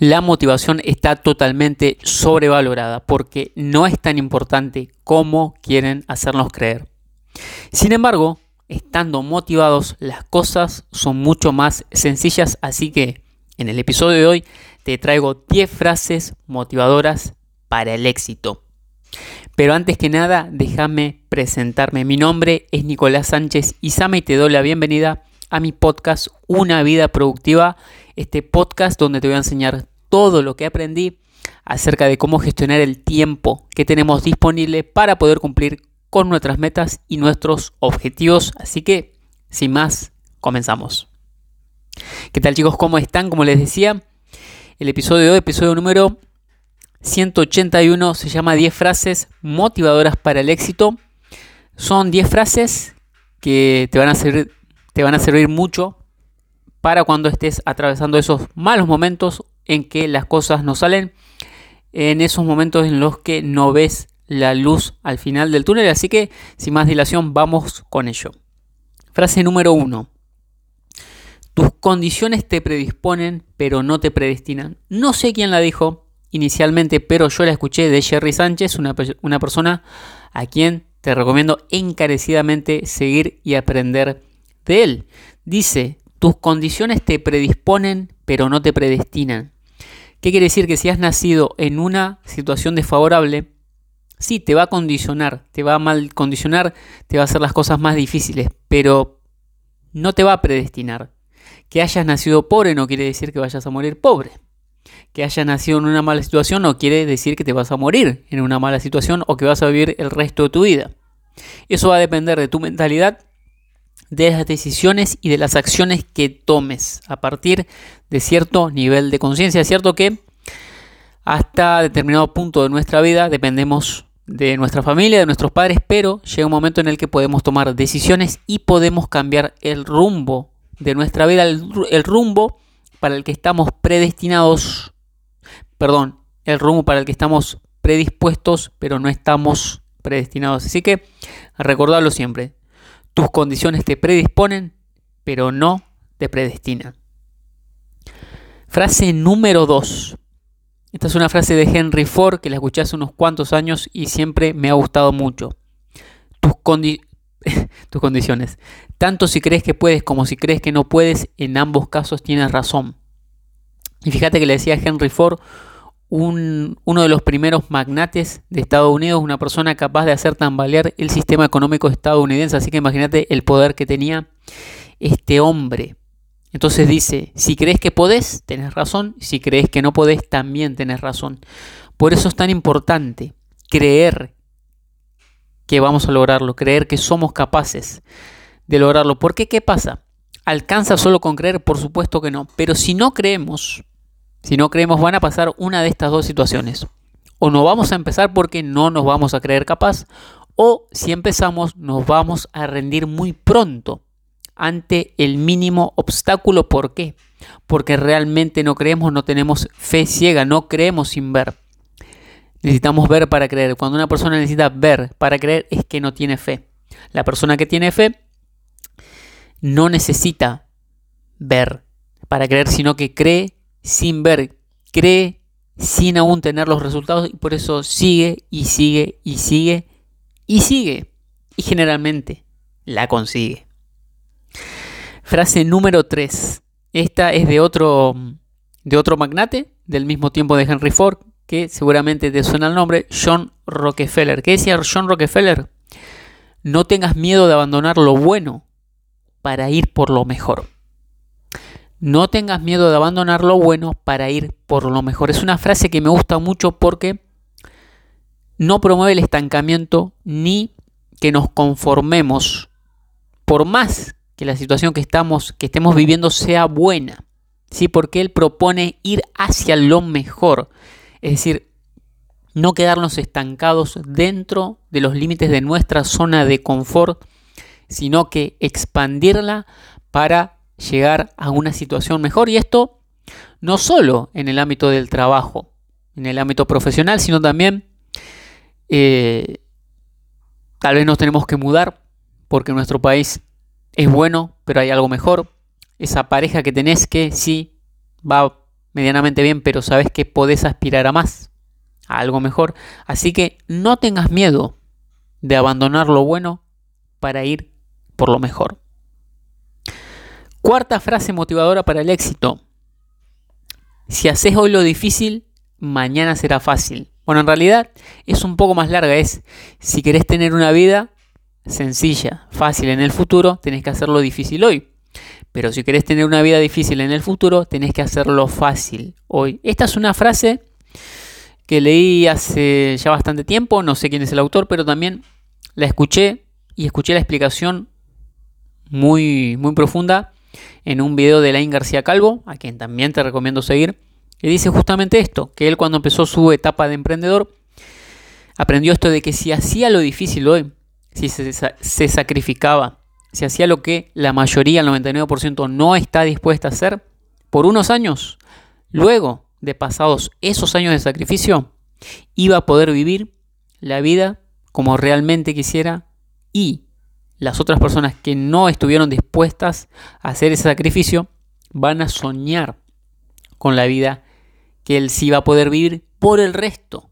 la motivación está totalmente sobrevalorada porque no es tan importante como quieren hacernos creer. Sin embargo, estando motivados las cosas son mucho más sencillas, así que en el episodio de hoy te traigo 10 frases motivadoras para el éxito. Pero antes que nada, déjame presentarme. Mi nombre es Nicolás Sánchez Izama y te doy la bienvenida a mi podcast Una vida productiva, este podcast donde te voy a enseñar todo lo que aprendí acerca de cómo gestionar el tiempo que tenemos disponible para poder cumplir con nuestras metas y nuestros objetivos. Así que, sin más, comenzamos. ¿Qué tal chicos? ¿Cómo están? Como les decía, el episodio de hoy, episodio número 181, se llama 10 frases motivadoras para el éxito. Son 10 frases que te van a servir, te van a servir mucho para cuando estés atravesando esos malos momentos en que las cosas no salen, en esos momentos en los que no ves la luz al final del túnel. Así que, sin más dilación, vamos con ello. Frase número uno. Tus condiciones te predisponen, pero no te predestinan. No sé quién la dijo inicialmente, pero yo la escuché de Jerry Sánchez, una, una persona a quien te recomiendo encarecidamente seguir y aprender de él. Dice, tus condiciones te predisponen, pero no te predestinan. ¿Qué quiere decir? Que si has nacido en una situación desfavorable, sí, te va a condicionar, te va a mal condicionar, te va a hacer las cosas más difíciles, pero no te va a predestinar. Que hayas nacido pobre no quiere decir que vayas a morir pobre. Que hayas nacido en una mala situación no quiere decir que te vas a morir en una mala situación o que vas a vivir el resto de tu vida. Eso va a depender de tu mentalidad, de las decisiones y de las acciones que tomes a partir de cierto nivel de conciencia. Es cierto que hasta determinado punto de nuestra vida dependemos de nuestra familia, de nuestros padres, pero llega un momento en el que podemos tomar decisiones y podemos cambiar el rumbo de nuestra vida, el, rumbo para el que estamos predestinados, perdón, el rumbo para el que estamos predispuestos, pero no estamos predestinados. Así que recordarlo siempre, tus condiciones te predisponen, pero no te predestinan. Frase número 2. Esta es una frase de Henry Ford que la escuché hace unos cuantos años y siempre me ha gustado mucho. Tus, tus condiciones. Tanto si crees que puedes como si crees que no puedes, en ambos casos tienes razón. Y fíjate que le decía Henry Ford, un, uno de los primeros magnates de Estados Unidos, una persona capaz de hacer tambalear el sistema económico estadounidense. Así que imagínate el poder que tenía este hombre. Entonces dice, si crees que podés, tenés razón, si crees que no podés, también tenés razón. Por eso es tan importante creer que vamos a lograrlo, creer que somos capaces de lograrlo. ¿Por qué? ¿Qué pasa? ¿Alcanza solo con creer? Por supuesto que no. Pero si no creemos, si no creemos van a pasar una de estas dos situaciones. O no vamos a empezar porque no nos vamos a creer capaz, o si empezamos nos vamos a rendir muy pronto ante el mínimo obstáculo. ¿Por qué? Porque realmente no creemos, no tenemos fe ciega, no creemos sin ver. Necesitamos ver para creer. Cuando una persona necesita ver para creer es que no tiene fe. La persona que tiene fe no necesita ver para creer, sino que cree sin ver, cree sin aún tener los resultados y por eso sigue y sigue y sigue y sigue y generalmente la consigue. Frase número 3. Esta es de otro, de otro magnate del mismo tiempo de Henry Ford, que seguramente te suena el nombre, John Rockefeller. ¿Qué decía John Rockefeller? No tengas miedo de abandonar lo bueno para ir por lo mejor. No tengas miedo de abandonar lo bueno para ir por lo mejor. Es una frase que me gusta mucho porque no promueve el estancamiento ni que nos conformemos por más que la situación que estamos que estemos viviendo sea buena. ¿Sí? Porque él propone ir hacia lo mejor. Es decir, no quedarnos estancados dentro de los límites de nuestra zona de confort, sino que expandirla para llegar a una situación mejor. Y esto no solo en el ámbito del trabajo, en el ámbito profesional, sino también eh, tal vez nos tenemos que mudar porque nuestro país es bueno, pero hay algo mejor. Esa pareja que tenés que sí va medianamente bien, pero sabes que podés aspirar a más, a algo mejor. Así que no tengas miedo de abandonar lo bueno para ir por lo mejor. Cuarta frase motivadora para el éxito. Si haces hoy lo difícil, mañana será fácil. Bueno, en realidad es un poco más larga. Es, si querés tener una vida sencilla, fácil en el futuro, tenés que hacerlo difícil hoy. Pero si querés tener una vida difícil en el futuro, tenés que hacerlo fácil hoy. Esta es una frase que leí hace ya bastante tiempo, no sé quién es el autor, pero también la escuché y escuché la explicación muy, muy profunda en un video de Lain García Calvo, a quien también te recomiendo seguir, y dice justamente esto, que él cuando empezó su etapa de emprendedor, aprendió esto de que si hacía lo difícil hoy, si se, se sacrificaba, si hacía lo que la mayoría, el 99%, no está dispuesta a hacer, por unos años, luego de pasados esos años de sacrificio, iba a poder vivir la vida como realmente quisiera y las otras personas que no estuvieron dispuestas a hacer ese sacrificio van a soñar con la vida que él sí va a poder vivir por el resto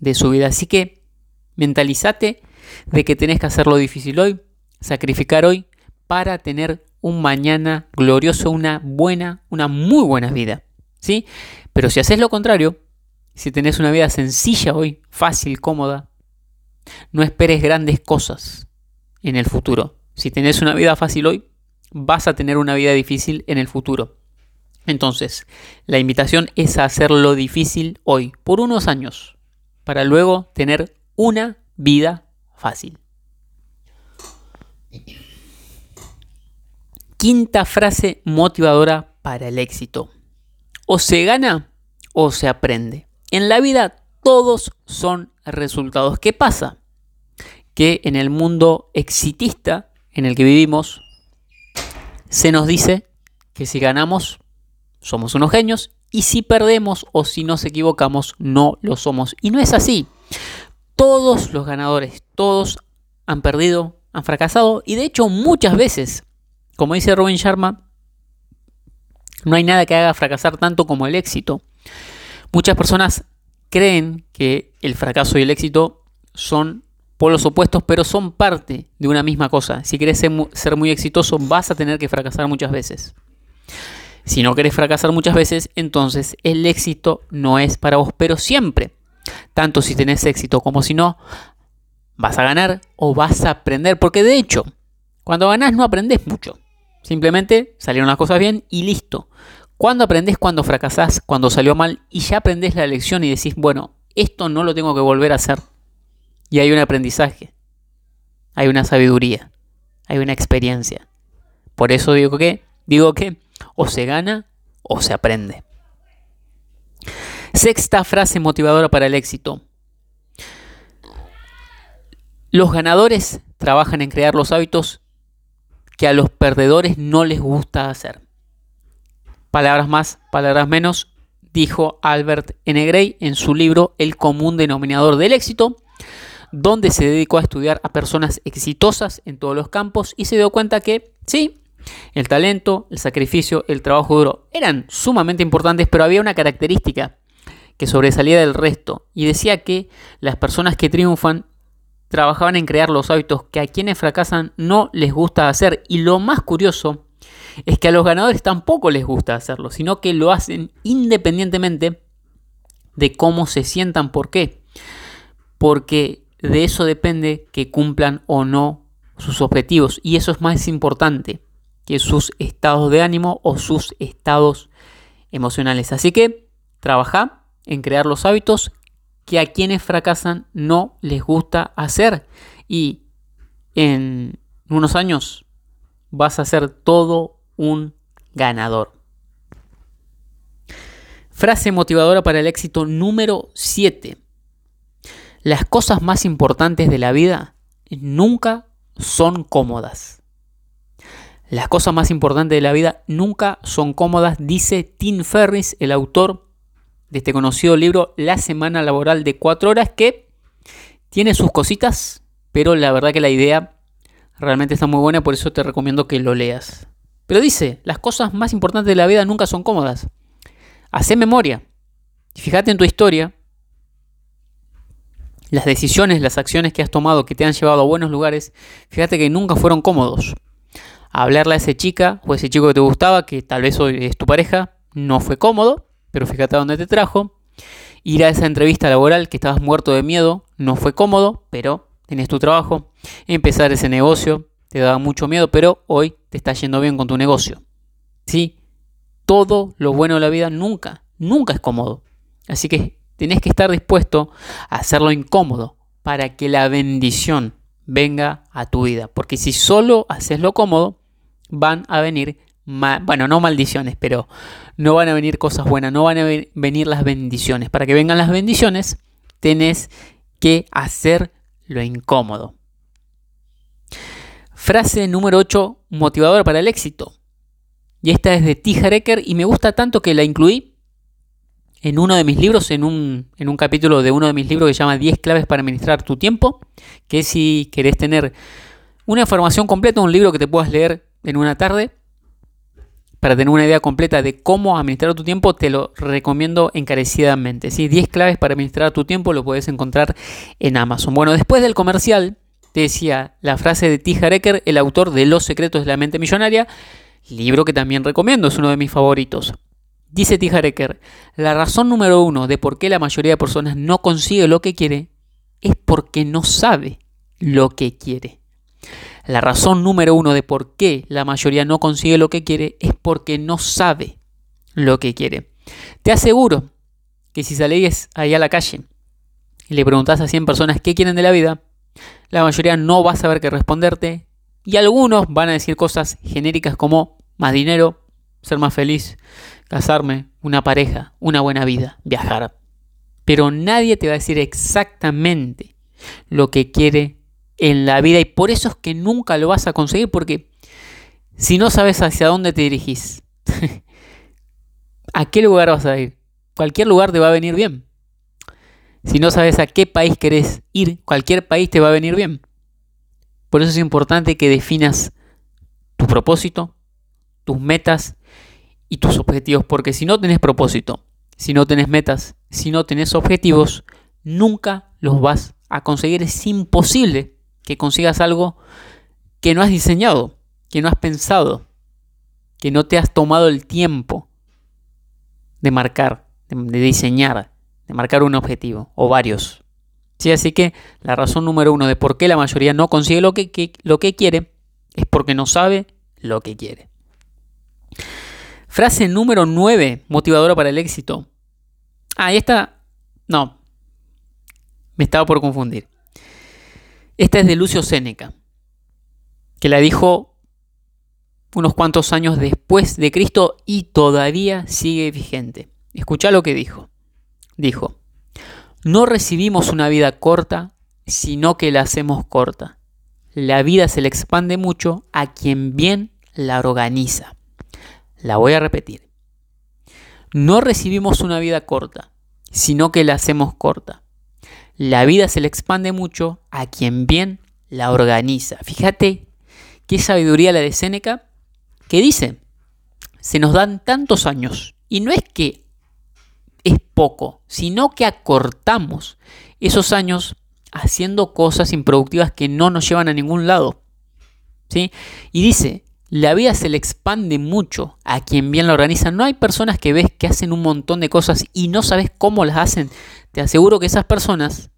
de su vida. Así que mentalízate de que tenés que hacer lo difícil hoy, sacrificar hoy para tener un mañana glorioso, una buena, una muy buena vida. ¿Sí? Pero si haces lo contrario, si tenés una vida sencilla hoy, fácil, cómoda, no esperes grandes cosas en el futuro. Si tenés una vida fácil hoy, vas a tener una vida difícil en el futuro. Entonces, la invitación es a hacerlo difícil hoy, por unos años, para luego tener una vida fácil. Quinta frase motivadora para el éxito. O se gana o se aprende. En la vida todos son resultados. ¿Qué pasa? Que en el mundo exitista en el que vivimos se nos dice que si ganamos somos unos genios y si perdemos o si nos equivocamos no lo somos. Y no es así. Todos los ganadores, todos han perdido, han fracasado y de hecho muchas veces, como dice Robin Sharma, no hay nada que haga fracasar tanto como el éxito. Muchas personas creen que el fracaso y el éxito son polos opuestos, pero son parte de una misma cosa. Si quieres ser muy exitoso, vas a tener que fracasar muchas veces. Si no querés fracasar muchas veces, entonces el éxito no es para vos, pero siempre, tanto si tenés éxito como si no, vas a ganar o vas a aprender, porque de hecho, cuando ganás no aprendes mucho. Simplemente salieron las cosas bien y listo. Cuando aprendes cuando fracasás, cuando salió mal y ya aprendes la lección y decís, bueno, esto no lo tengo que volver a hacer. Y hay un aprendizaje, hay una sabiduría, hay una experiencia. Por eso digo que, digo que o se gana o se aprende. Sexta frase motivadora para el éxito. Los ganadores trabajan en crear los hábitos que a los perdedores no les gusta hacer. Palabras más, palabras menos, dijo Albert N. En su libro El común denominador del éxito, donde se dedicó a estudiar a personas exitosas en todos los campos y se dio cuenta que sí, el talento, el sacrificio, el trabajo duro eran sumamente importantes, pero había una característica que sobresalía del resto y decía que las personas que triunfan trabajaban en crear los hábitos que a quienes fracasan no les gusta hacer. Y lo más curioso es que a los ganadores tampoco les gusta hacerlo, sino que lo hacen independientemente de cómo se sientan. ¿Por qué? Porque de eso depende que cumplan o no sus objetivos. Y eso es más importante que sus estados de ánimo o sus estados emocionales. Así que trabaja en crear los hábitos que a quienes fracasan no les gusta hacer. Y en unos años vas a ser todo un ganador. Frase motivadora para el éxito número 7. Las cosas más importantes de la vida nunca son cómodas. Las cosas más importantes de la vida nunca son cómodas, dice Tim Ferris, el autor de este conocido libro La semana laboral de cuatro horas que tiene sus cositas, pero la verdad que la idea realmente está muy buena, por eso te recomiendo que lo leas. Pero dice, las cosas más importantes de la vida nunca son cómodas. Hacé memoria. Fíjate en tu historia. Las decisiones, las acciones que has tomado que te han llevado a buenos lugares, fíjate que nunca fueron cómodos. Hablarle a esa chica o ese chico que te gustaba, que tal vez hoy es tu pareja, no fue cómodo, pero fíjate a dónde te trajo. Ir a esa entrevista laboral que estabas muerto de miedo, no fue cómodo, pero tienes tu trabajo. Empezar ese negocio, te daba mucho miedo, pero hoy te está yendo bien con tu negocio. ¿Sí? Todo lo bueno de la vida nunca, nunca es cómodo. Así que tenés que estar dispuesto a hacerlo incómodo para que la bendición venga a tu vida. Porque si solo haces lo cómodo, van a venir bueno, no maldiciones, pero no van a venir cosas buenas, no van a venir las bendiciones. Para que vengan las bendiciones, tenés que hacer lo incómodo. Frase número 8, motivadora para el éxito. Y esta es de T. Y me gusta tanto que la incluí en uno de mis libros, en un, en un capítulo de uno de mis libros que se llama 10 claves para administrar tu tiempo, que si querés tener una información completa, un libro que te puedas leer en una tarde, para tener una idea completa de cómo administrar tu tiempo, te lo recomiendo encarecidamente. ¿sí? 10 claves para administrar tu tiempo lo puedes encontrar en Amazon. Bueno, después del comercial, te decía la frase de T. Hareker, el autor de Los secretos de la mente millonaria, libro que también recomiendo, es uno de mis favoritos. Dice T. Hareker, la razón número uno de por qué la mayoría de personas no consigue lo que quiere es porque no sabe lo que quiere. La razón número uno de por qué la mayoría no consigue lo que quiere es porque no sabe lo que quiere. Te aseguro que si salís ahí a la calle y le preguntas a 100 personas qué quieren de la vida, la mayoría no va a saber qué responderte y algunos van a decir cosas genéricas como más dinero, ser más feliz, casarme, una pareja, una buena vida, viajar. Pero nadie te va a decir exactamente lo que quiere en la vida y por eso es que nunca lo vas a conseguir porque si no sabes hacia dónde te dirigís, ¿a qué lugar vas a ir? Cualquier lugar te va a venir bien. Si no sabes a qué país querés ir, cualquier país te va a venir bien. Por eso es importante que definas tu propósito, tus metas y tus objetivos, porque si no tenés propósito, si no tenés metas, si no tenés objetivos, nunca los vas a conseguir. Es imposible que consigas algo que no has diseñado, que no has pensado, que no te has tomado el tiempo de marcar, de, diseñar, de marcar un objetivo o varios. Sí, así que la razón número uno de por qué la mayoría no consigue lo que, lo que quiere es porque no sabe lo que quiere. Frase número 9, motivadora para el éxito. Ah, esta, no, me estaba por confundir. Esta es de Lucio Séneca, que la dijo unos cuantos años después de Cristo y todavía sigue vigente. Escucha lo que dijo. Dijo, no recibimos una vida corta, sino que la hacemos corta. La vida se le expande mucho a quien bien la organiza. La voy a repetir. No recibimos una vida corta, sino que la hacemos corta la vida se le expande mucho a quien bien la organiza. Fíjate qué sabiduría la de Séneca que dice, se nos dan tantos años y no es que es poco, sino que acortamos esos años haciendo cosas improductivas que no nos llevan a ningún lado. ¿Sí? Y dice, la vida se le expande mucho a quien bien la organiza. No hay personas que ves que hacen un montón de cosas y no sabes cómo las hacen te aseguro que esas personas,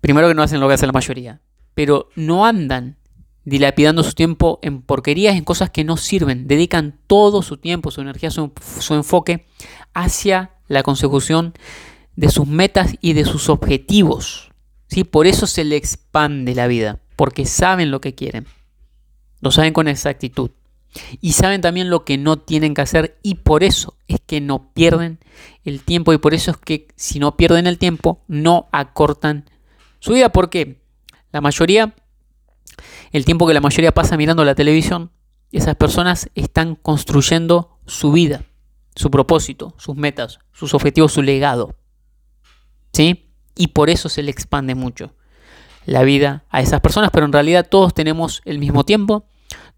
primero que no hacen lo que hace la mayoría, pero no andan dilapidando su tiempo en porquerías, en cosas que no sirven. Dedican todo su tiempo, su energía, su, enfoque hacia la consecución de sus metas y de sus objetivos. ¿sí? Por eso se le expande la vida, porque saben lo que quieren. Lo saben con exactitud. Y saben también lo que no tienen que hacer y por eso es que no pierden el tiempo y por eso es que si no pierden el tiempo no acortan su vida porque la mayoría, el tiempo que la mayoría pasa mirando la televisión, esas personas están construyendo su vida, su propósito, sus metas, sus objetivos, su legado. ¿Sí? Y por eso se le expande mucho la vida a esas personas, pero en realidad todos tenemos el mismo tiempo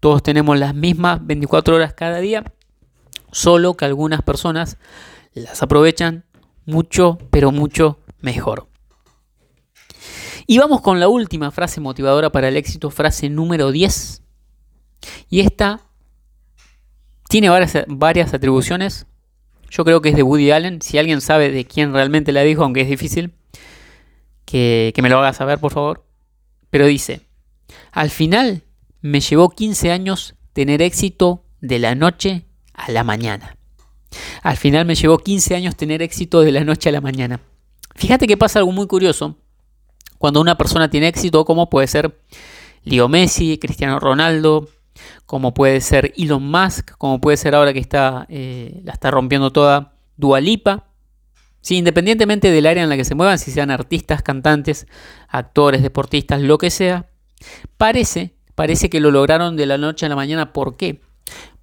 todos tenemos las mismas 24 horas cada día. solo que algunas personas las aprovechan mucho, pero mucho mejor. Y vamos con la última frase motivadora para el éxito, frase número 10. Y esta tiene varias, atribuciones. Yo creo que es de Woody Allen. Si alguien sabe de quién realmente la dijo, aunque es difícil, que, me lo haga saber, por favor. Pero dice, al final me llevó 15 años tener éxito de la noche a la mañana. Al final me llevó 15 años tener éxito de la noche a la mañana. Fíjate que pasa algo muy curioso cuando una persona tiene éxito, como puede ser Leo Messi, Cristiano Ronaldo, como puede ser Elon Musk, como puede ser ahora que está, eh, la está rompiendo toda Dualipa. Sí, independientemente del área en la que se muevan, si sean artistas, cantantes, actores, deportistas, lo que sea, parece, parece que lo lograron de la noche a la mañana. ¿Por qué?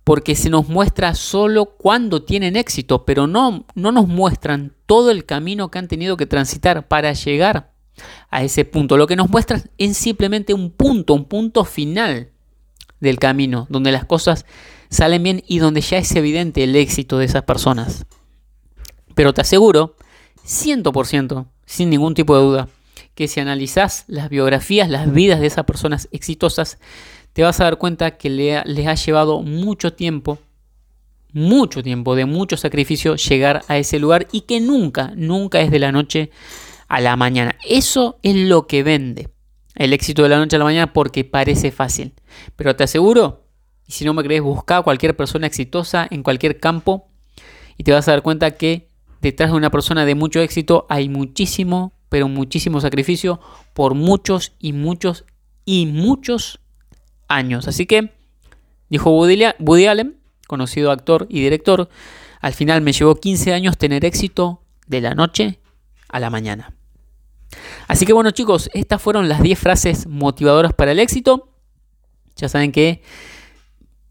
porque se nos muestra solo cuando tienen éxito, pero no, no nos muestran todo el camino que han tenido que transitar para llegar a ese punto. Lo que nos muestra es simplemente un punto, un punto final del camino, donde las cosas salen bien y donde ya es evidente el éxito de esas personas. Pero te aseguro, 100%, sin ningún tipo de duda, que si analizás las biografías, las vidas de esas personas exitosas, te vas a dar cuenta que les ha llevado mucho tiempo, mucho tiempo, de mucho sacrificio llegar a ese lugar y que nunca, nunca es de la noche a la mañana. Eso es lo que vende el éxito de la noche a la mañana porque parece fácil. Pero te aseguro, y si no me crees, busca a cualquier persona exitosa en cualquier campo y te vas a dar cuenta que detrás de una persona de mucho éxito hay muchísimo, pero muchísimo sacrificio por muchos y muchos y muchos años. Así que, dijo Woody Allen, conocido actor y director, al final me llevó 15 años tener éxito de la noche a la mañana. Así que bueno chicos, estas fueron las 10 frases motivadoras para el éxito. Ya saben que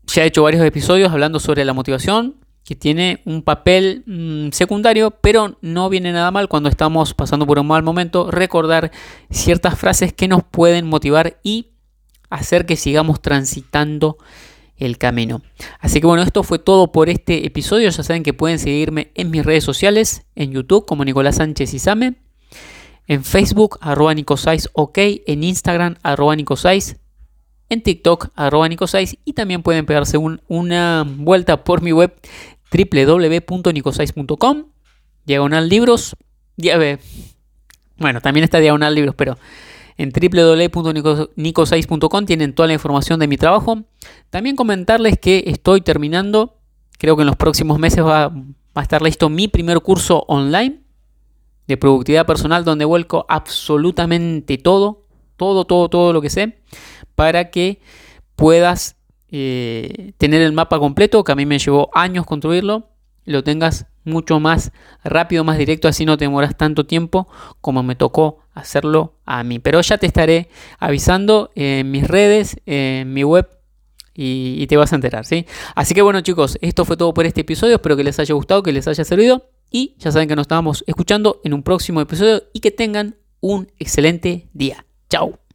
ya he hecho varios episodios hablando sobre la motivación, que tiene un papel mm, secundario, pero no viene nada mal cuando estamos pasando por un mal momento recordar ciertas frases que nos pueden motivar y hacer que sigamos transitando el camino. Así que bueno, esto fue todo por este episodio. Ya saben que pueden seguirme en mis redes sociales, en YouTube como Nicolás Sánchez Isame, en Facebook arroba Nicosais OK, en Instagram arroba Nicosais, en TikTok arroba Nicosais y también pueden pegarse una vuelta por mi web www.nicosais.com, diagonal libros, bueno, también está diagonal libros, pero en www.nico6.com tienen toda la información de mi trabajo. También comentarles que estoy terminando, creo que en los próximos meses va, a estar listo mi primer curso online de productividad personal donde vuelco absolutamente todo, todo, todo, todo lo que sé para que puedas eh, tener el mapa completo, que a mí me llevó años construirlo, lo tengas mucho más rápido, más directo, así no te demoras tanto tiempo como me tocó hacerlo a mí. Pero ya te estaré avisando en mis redes, en mi web y, te vas a enterar, ¿sí? Así que bueno chicos, esto fue todo por este episodio, espero que les haya gustado, que les haya servido y ya saben que nos estamos escuchando en un próximo episodio y que tengan un excelente día. Chao.